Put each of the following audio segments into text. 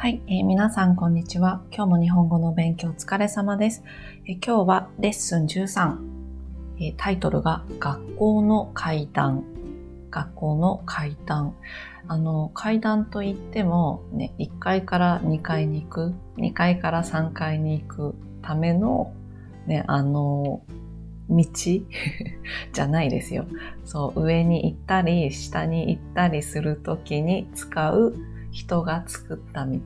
はい、えー、皆さんこんにちは。今日も日本語の勉強お疲れ様です。えー、今日はレッスン13、えー、タイトルが学校の階段。学校の階段。あの、階段といっても、ね、1階から2階に行く、2階から3階に行くための、ね、あの、道 じゃないですよ。そう、上に行ったり、下に行ったりするときに使う人が作った道、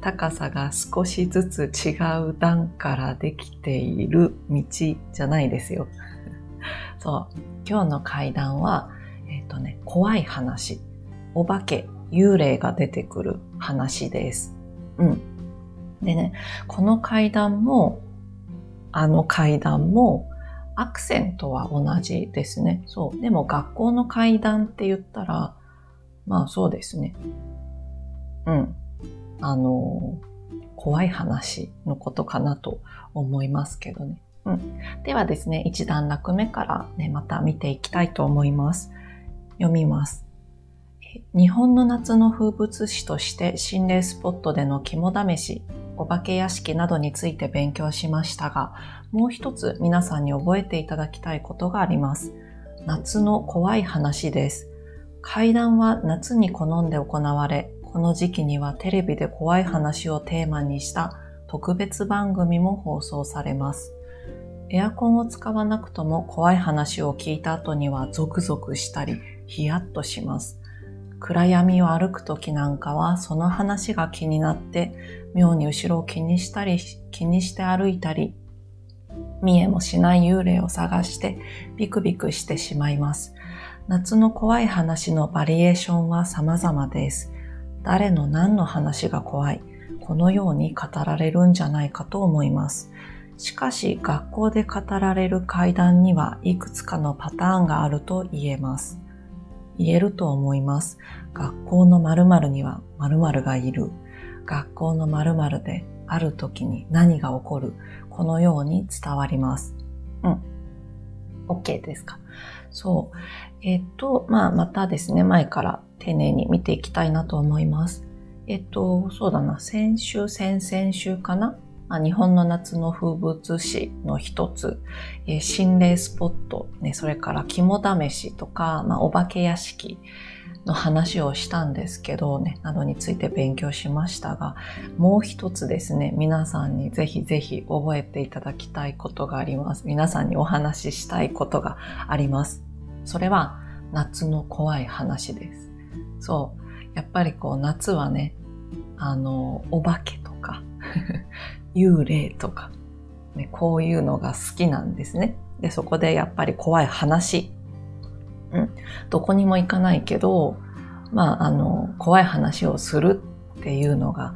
高さが少しずつ違う段からできている道じゃないですよ。そう。今日の階段は、えっ、ー、とね、怖い話。お化け、幽霊が出てくる話です。うん。でね、この階段も、あの階段も、アクセントは同じですね。そう。でも学校の階段って言ったら、まあそうですね。うん、あの、怖い話のことかなと思いますけどね。うん。ではですね、一段落目からね、また見ていきたいと思います。読みます。日本の夏の風物詩として心霊スポットでの肝試し、お化け屋敷などについて勉強しましたが、もう一つ皆さんに覚えていただきたいことがあります。夏の怖い話です。階段は夏に好んで行われ、この時期にはテレビで怖い話をテーマにした特別番組も放送されます。エアコンを使わなくとも怖い話を聞いた後にはゾクゾクしたりヒヤッとします。暗闇を歩く時なんかはその話が気になって妙に後ろを気にしたり気にして歩いたり見えもしない幽霊を探してビクビクしてしまいます。夏の怖い話のバリエーションは様々です。誰の何の話が怖い、このように語られるんじゃないかと思います。しかし学校で語られる階段にはいくつかのパターンがあると言えます。言えると思います。学校の〇〇には〇〇がいる。学校の〇〇である時に何が起こる。このように伝わります。うん。OK ですか？そう。えっ、と、まあ、またですね、前から丁寧に見ていきたいなと思います。えっと、そうだな、先週、先々週かな？日本の夏の風物詩の一つ、えー、心霊スポット、ね、それから肝試しとか、まあ、お化け屋敷。の話をしたんですけどね、などについて勉強しましたが、もう一つですね、皆さんにぜひぜひ覚えていただきたいことがあります。皆さんにお話ししたいことがあります。それは夏の怖い話です。そう。やっぱりこう夏はね、あの、お化けとか、幽霊とか、ね、こういうのが好きなんですね。で、そこでやっぱり怖い話。うん。どこにも行かないけど、まあ、あの、怖い話をするっていうのが、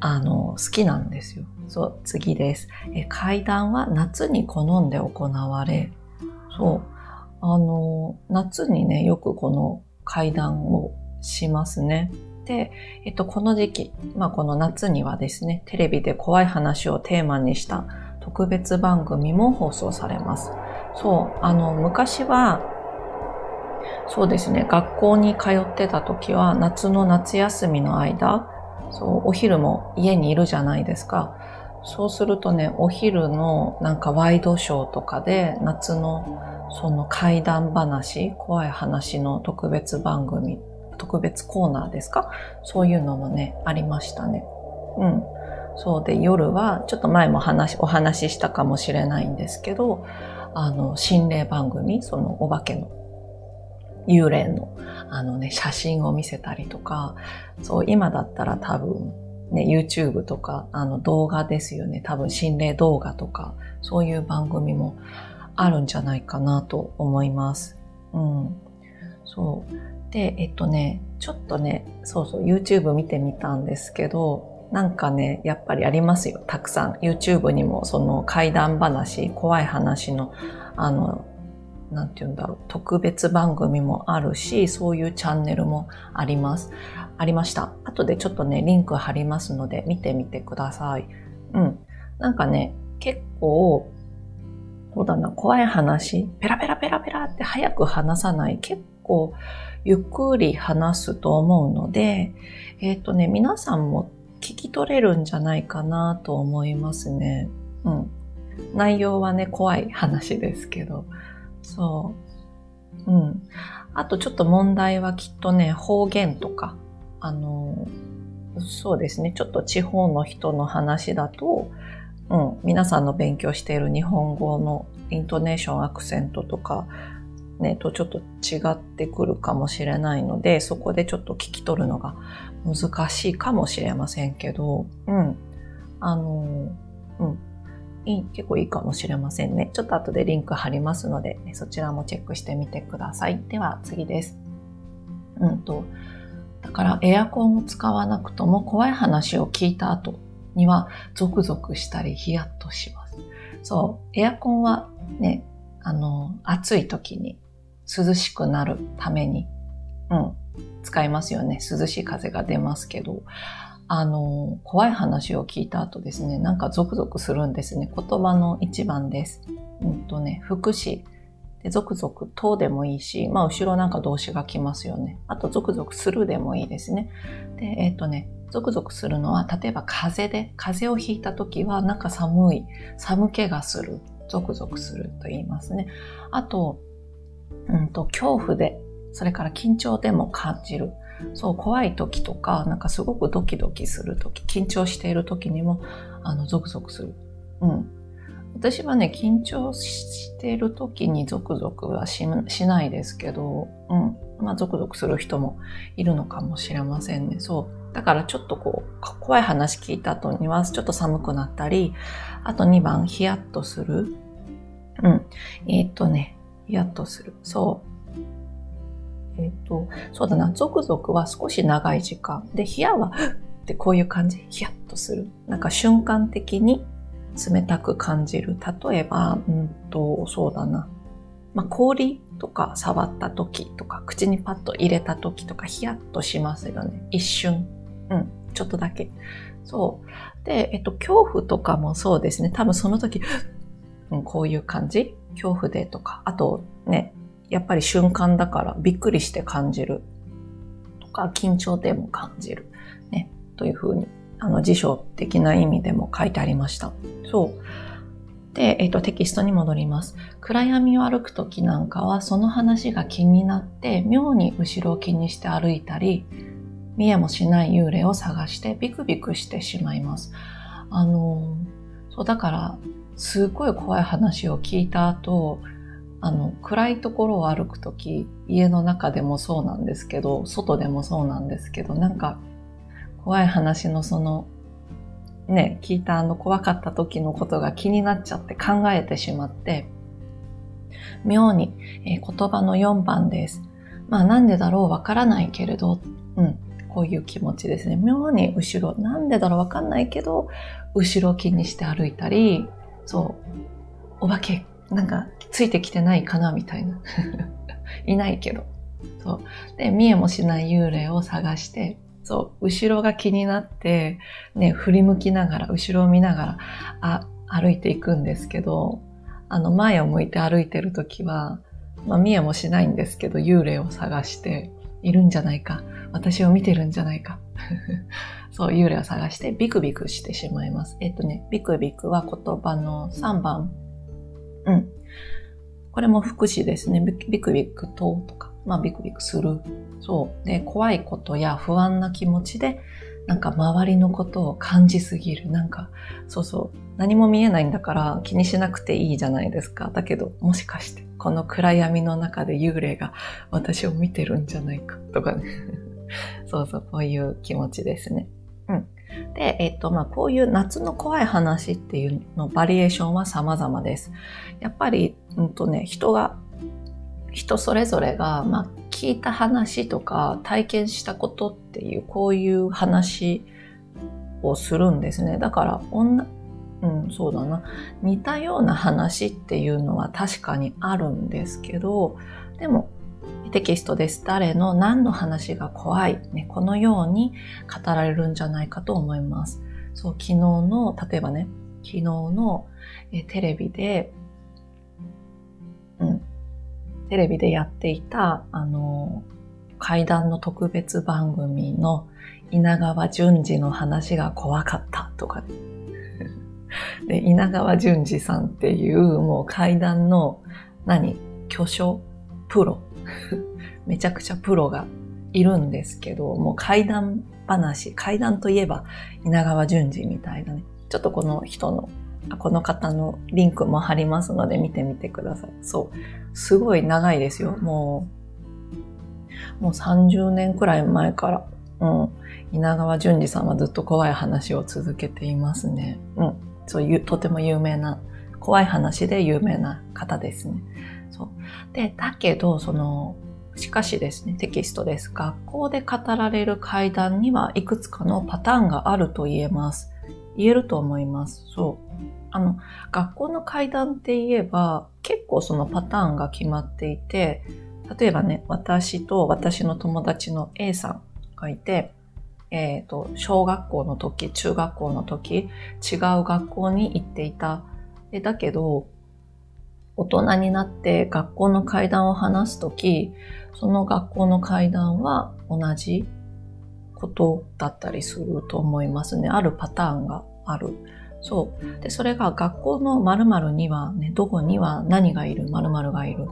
あの、好きなんですよ。そう、次です。え階段は夏に好んで行われ、そう、あの、夏にね、よくこの会談をしますね。で、えっと、この時期、まあこの夏にはですね、テレビで怖い話をテーマにした特別番組も放送されます。そう、あの、昔は、そうですね、学校に通ってた時は夏の夏休みの間、そう、お昼も家にいるじゃないですか。そうするとね、お昼のなんかワイドショーとかで夏のその怪談話、怖い話の特別番組、特別コーナーですか？そういうのもね、ありましたね。うん。そうで、夜は、ちょっと前も話、お話ししたかもしれないんですけど、あの、心霊番組、そのお化けの、幽霊の、あのね、写真を見せたりとか、そう、今だったら多分、ね、YouTube とか、あの動画ですよね。多分心霊動画とか、そういう番組もあるんじゃないかなと思います。うん。そう。で、えっとね、ちょっとね、そうそう、YouTube 見てみたんですけど、なんかね、やっぱりありますよ。たくさん。YouTube にもその怪談話、怖い話の、あの、なんて言うんだろう、特別番組もあるし、そういうチャンネルもあります。ありました。後でちょっとね、リンク貼りますので、見てみてください。うん。なんかね、結構、そうだな、怖い話、ペラペラペラペラって早く話さない。結構、ゆっくり話すと思うので、えっ、ー、とね、皆さんも聞き取れるんじゃないかなと思いますね。うん。内容はね、怖い話ですけど。そう。うん。あとちょっと問題はきっとね、方言とか、あの、そうですね、ちょっと地方の人の話だと、うん、皆さんの勉強している日本語のイントネーション、アクセントとか、ね、とちょっと違ってくるかもしれないので、そこでちょっと聞き取るのが難しいかもしれませんけど、うん。あの、うん。いい結構いいかもしれませんね。ちょっと後でリンク貼りますので、そちらもチェックしてみてください。では次です。うんと、だからエアコンを使わなくとも怖い話を聞いた後にはゾクゾクしたりヒヤッとします。そう、エアコンはね、あの、暑い時に涼しくなるために、うん、使いますよね。涼しい風が出ますけど、あの、怖い話を聞いた後ですね、なんかゾクゾクするんですね。言葉の一番です。うんとね、福祉。で、ゾクゾクとでもいいし、まあ後ろなんか動詞が来ますよね。あとゾクゾクするでもいいですね。で、えっ、ー、とね、ゾクゾクするのは、例えば風邪で、風邪をひいた時はなんか寒い、寒気がする、ゾクゾクすると言いますね。あと、うんと、恐怖で、それから緊張でも感じる。そう、怖い時とか、なんかすごくドキドキする時、緊張している時にも、あの、ゾクゾクする。うん。私はね、緊張している時にゾクゾクはしないですけど、うん。まあ、ゾクゾクする人もいるのかもしれませんね。そう。だからちょっとこう、怖い話聞いた後にはちょっと寒くなったり、あと2番、ヒヤッとする。うん。えー、っとね、ヒヤッとする。そう。えっ、ー、と、そうだな、ゾクゾクは少し長い時間。で、ヒヤは、ってこういう感じ、ヒヤッとする。なんか瞬間的に冷たく感じる。例えば、うんと、そうだな。まあ、氷とか触った時とか、口にパッと入れた時とか、ヒヤッとしますよね。一瞬。うん、ちょっとだけ。そう。で、えっと、恐怖とかもそうですね。多分その時、うん、こういう感じ？恐怖でとか、あとね、やっぱり瞬間だからびっくりして感じるとか緊張でも感じる。ね。というふうに、あの辞書的な意味でも書いてありました。そう。で、えっ、と、テキストに戻ります。暗闇を歩くときなんかは、その話が気になって、妙に後ろを気にして歩いたり、見えもしない幽霊を探してビクビクしてしまいます。あの、そう、だから、すごい怖い話を聞いた後、あの、暗いところを歩くとき、家の中でもそうなんですけど、外でもそうなんですけど、なんか、怖い話のその、ね、聞いたあの怖かった時のことが気になっちゃって考えてしまって、妙に、えー、言葉の4番です。まあなんでだろうわからないけれど、うん、こういう気持ちですね。妙に後ろ、なんでだろうわかんないけど、後ろ気にして歩いたり、そう、お化けなんかついてきてないかなみたいな。いないけど。そう。で、見えもしない幽霊を探して、そう、後ろが気になって、ね、振り向きながら、後ろを見ながら、あ、歩いていくんですけど、あの、前を向いて歩いてるときは、まあ、見えもしないんですけど、幽霊を探して、いるんじゃないか。私を見てるんじゃないか。そう、幽霊を探してビクビクしてしまいます。えっとね、ビクビクは言葉の3番うん。これも福祉ですね。ビクビクととか、まあビクビクする。そう。で、怖いことや不安な気持ちで、なんか周りのことを感じすぎる。なんか、そうそう。何も見えないんだから気にしなくていいじゃないですか。だけど、もしかして、この暗闇の中で幽霊が私を見てるんじゃないかとかね。そうそう、こういう気持ちですね。うん。で、えっと、まあ、こういう夏の怖い話っていうのバリエーションは様々です。やっぱり、うんとね、人が、人それぞれが、まあ、聞いた話とか体験したことっていう、こういう話をするんですね。だから、女、うん、そうだな。似たような話っていうのは確かにあるんですけど、でも、テキストです。誰の何の話が怖い、ね、このように語られるんじゃないかと思います。そう、昨日の、例えばね、昨日のえテレビで、うん。テレビでやっていた、あの、怪談の特別番組の稲川淳二の話が怖かったとか、で稲川淳二さんっていうもう怪談の何？巨匠？プロ？めちゃくちゃプロがいるんですけど、もう怪談話、怪談といえば稲川淳二みたいなね。ちょっとこの人の、この方のリンクも貼りますので見てみてください。そう。すごい長いですよ。もう、もう30年くらい前から、うん。稲川淳二さんはずっと怖い話を続けていますね。うん。そういう、とても有名な、怖い話で有名な方ですね。で、だけど、その、しかしですね、テキストです。学校で語られる怪談にはいくつかのパターンがあると言えます。言えると思います。そう。あの、学校の怪談って言えば、結構そのパターンが決まっていて、例えばね、私と私の友達の A さんがいて、えっ、ー、と、小学校の時、中学校の時、違う学校に行っていた。だけど、大人になって学校の階段を話すとき、その学校の階段は同じことだったりすると思いますね。あるパターンがある。そう。で、それが学校の〇〇にはね、どこには何がいる、〇〇がいる。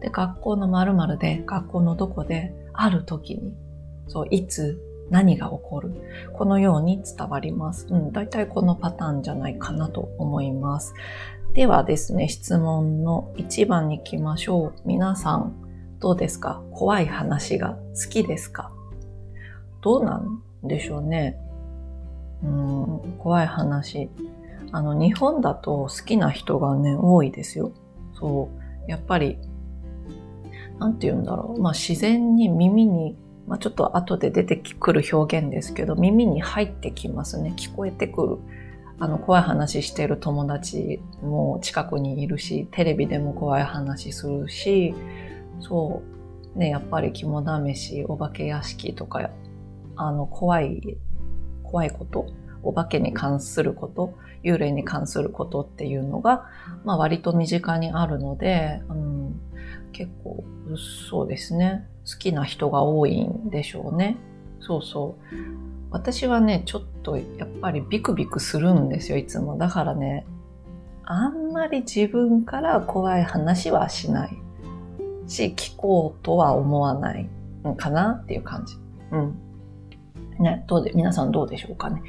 で、学校の〇〇で、学校のどこで、ある時に、そう、いつ、何が起こる？このように伝わります。うん、大体このパターンじゃないかなと思います。ではですね、質問の1番に行きましょう。皆さん、どうですか？怖い話が好きですか？どうなんでしょうね？うん、怖い話。あの、日本だと好きな人がね、多いですよ。そう。やっぱり、なんて言うんだろう。まあ自然に耳に、まあちょっと後で出てくる表現ですけど、耳に入ってきますね。聞こえてくる。あの、怖い話してる友達も近くにいるし、テレビでも怖い話するし、そう、ね、やっぱり肝試し、お化け屋敷とか、あの、怖い、怖いこと、お化けに関すること、幽霊に関することっていうのが、まあ割と身近にあるので、うん、結構、そうですね。好きな人が多いんでしょうね。そうそう。私はね、ちょっとやっぱりビクビクするんですよ、いつも。だからね、あんまり自分から怖い話はしないし、聞こうとは思わないかなっていう感じ。うん。ね、どうで、皆さんどうでしょうかね。